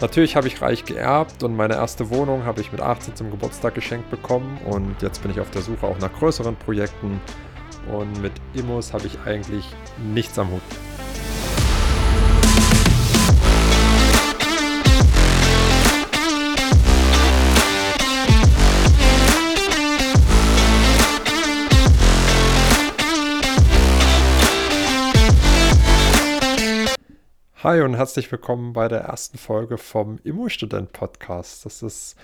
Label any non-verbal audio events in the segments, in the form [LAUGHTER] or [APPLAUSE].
Natürlich habe ich reich geerbt und meine erste Wohnung habe ich mit 18 zum Geburtstag geschenkt bekommen und jetzt bin ich auf der Suche auch nach größeren Projekten und mit Immos habe ich eigentlich nichts am Hut. Hi und herzlich willkommen bei der ersten Folge vom Immo-Student Podcast. Das ist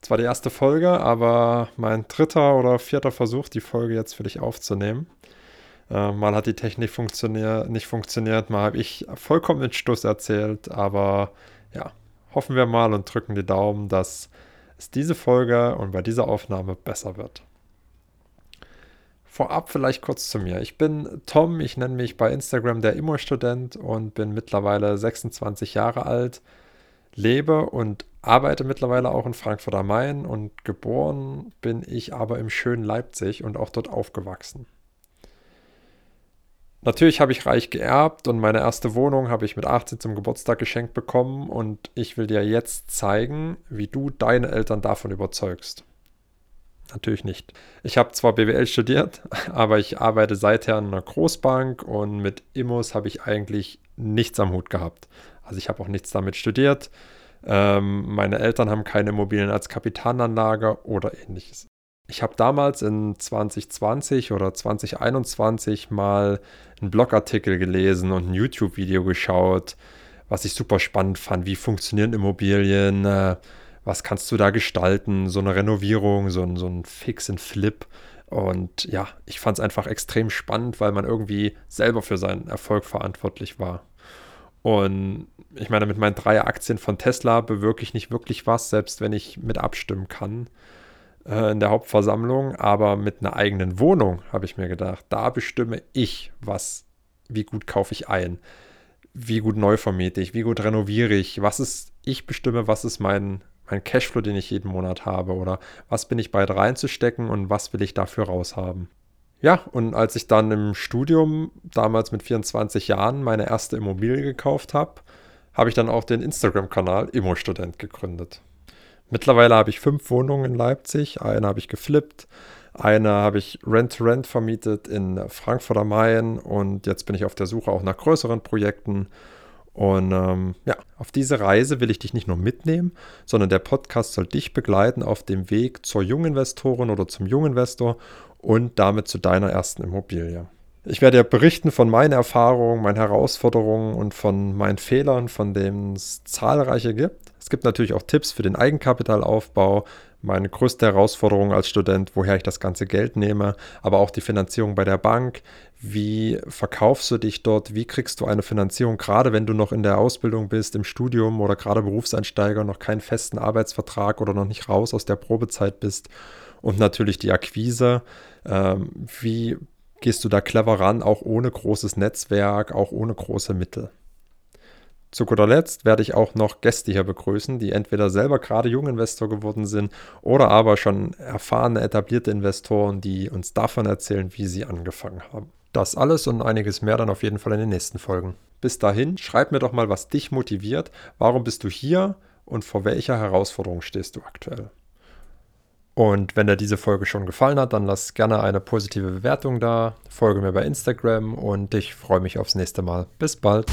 zwar die erste Folge, aber mein dritter oder vierter Versuch, die Folge jetzt für dich aufzunehmen. Äh, mal hat die Technik funktionier nicht funktioniert, mal habe ich vollkommen den Stuss erzählt, aber ja, hoffen wir mal und drücken die Daumen, dass es diese Folge und bei dieser Aufnahme besser wird. Vorab vielleicht kurz zu mir. Ich bin Tom, ich nenne mich bei Instagram der Immo-Student und bin mittlerweile 26 Jahre alt, lebe und arbeite mittlerweile auch in Frankfurt am Main und geboren bin ich aber im schönen Leipzig und auch dort aufgewachsen. Natürlich habe ich reich geerbt und meine erste Wohnung habe ich mit 18 zum Geburtstag geschenkt bekommen und ich will dir jetzt zeigen, wie du deine Eltern davon überzeugst. Natürlich nicht. Ich habe zwar BWL studiert, [LAUGHS] aber ich arbeite seither in einer Großbank und mit Immos habe ich eigentlich nichts am Hut gehabt. Also ich habe auch nichts damit studiert. Ähm, meine Eltern haben keine Immobilien als Kapitalanlage oder ähnliches. Ich habe damals in 2020 oder 2021 mal einen Blogartikel gelesen und ein YouTube-Video geschaut, was ich super spannend fand. Wie funktionieren Immobilien? Äh, was kannst du da gestalten, so eine Renovierung, so ein, so ein Fix and Flip. Und ja, ich fand es einfach extrem spannend, weil man irgendwie selber für seinen Erfolg verantwortlich war. Und ich meine, mit meinen drei Aktien von Tesla bewirke ich nicht wirklich was, selbst wenn ich mit abstimmen kann äh, in der Hauptversammlung. Aber mit einer eigenen Wohnung habe ich mir gedacht, da bestimme ich, was, wie gut kaufe ich ein, wie gut neu vermiete ich, wie gut renoviere ich, was ist, ich bestimme, was ist mein mein Cashflow, den ich jeden Monat habe oder was bin ich bereit reinzustecken und was will ich dafür raushaben. Ja, und als ich dann im Studium, damals mit 24 Jahren, meine erste Immobilie gekauft habe, habe ich dann auch den Instagram-Kanal Immo-Student gegründet. Mittlerweile habe ich fünf Wohnungen in Leipzig, eine habe ich geflippt, eine habe ich Rent-to-Rent -Rent vermietet in Frankfurt am Main und jetzt bin ich auf der Suche auch nach größeren Projekten und ähm, ja, auf diese Reise will ich dich nicht nur mitnehmen, sondern der Podcast soll dich begleiten auf dem Weg zur Junginvestorin oder zum Junginvestor und damit zu deiner ersten Immobilie. Ich werde dir berichten von meinen Erfahrungen, meinen Herausforderungen und von meinen Fehlern, von denen es zahlreiche gibt. Es gibt natürlich auch Tipps für den Eigenkapitalaufbau, meine größte Herausforderung als Student, woher ich das ganze Geld nehme, aber auch die Finanzierung bei der Bank. Wie verkaufst du dich dort? Wie kriegst du eine Finanzierung, gerade wenn du noch in der Ausbildung bist, im Studium oder gerade Berufseinsteiger, noch keinen festen Arbeitsvertrag oder noch nicht raus aus der Probezeit bist? Und natürlich die Akquise. Ähm, wie gehst du da clever ran, auch ohne großes Netzwerk, auch ohne große Mittel? Zu guter Letzt werde ich auch noch Gäste hier begrüßen, die entweder selber gerade Junginvestor geworden sind oder aber schon erfahrene, etablierte Investoren, die uns davon erzählen, wie sie angefangen haben. Das alles und einiges mehr dann auf jeden Fall in den nächsten Folgen. Bis dahin, schreib mir doch mal, was dich motiviert. Warum bist du hier und vor welcher Herausforderung stehst du aktuell? Und wenn dir diese Folge schon gefallen hat, dann lass gerne eine positive Bewertung da, folge mir bei Instagram und ich freue mich aufs nächste Mal. Bis bald.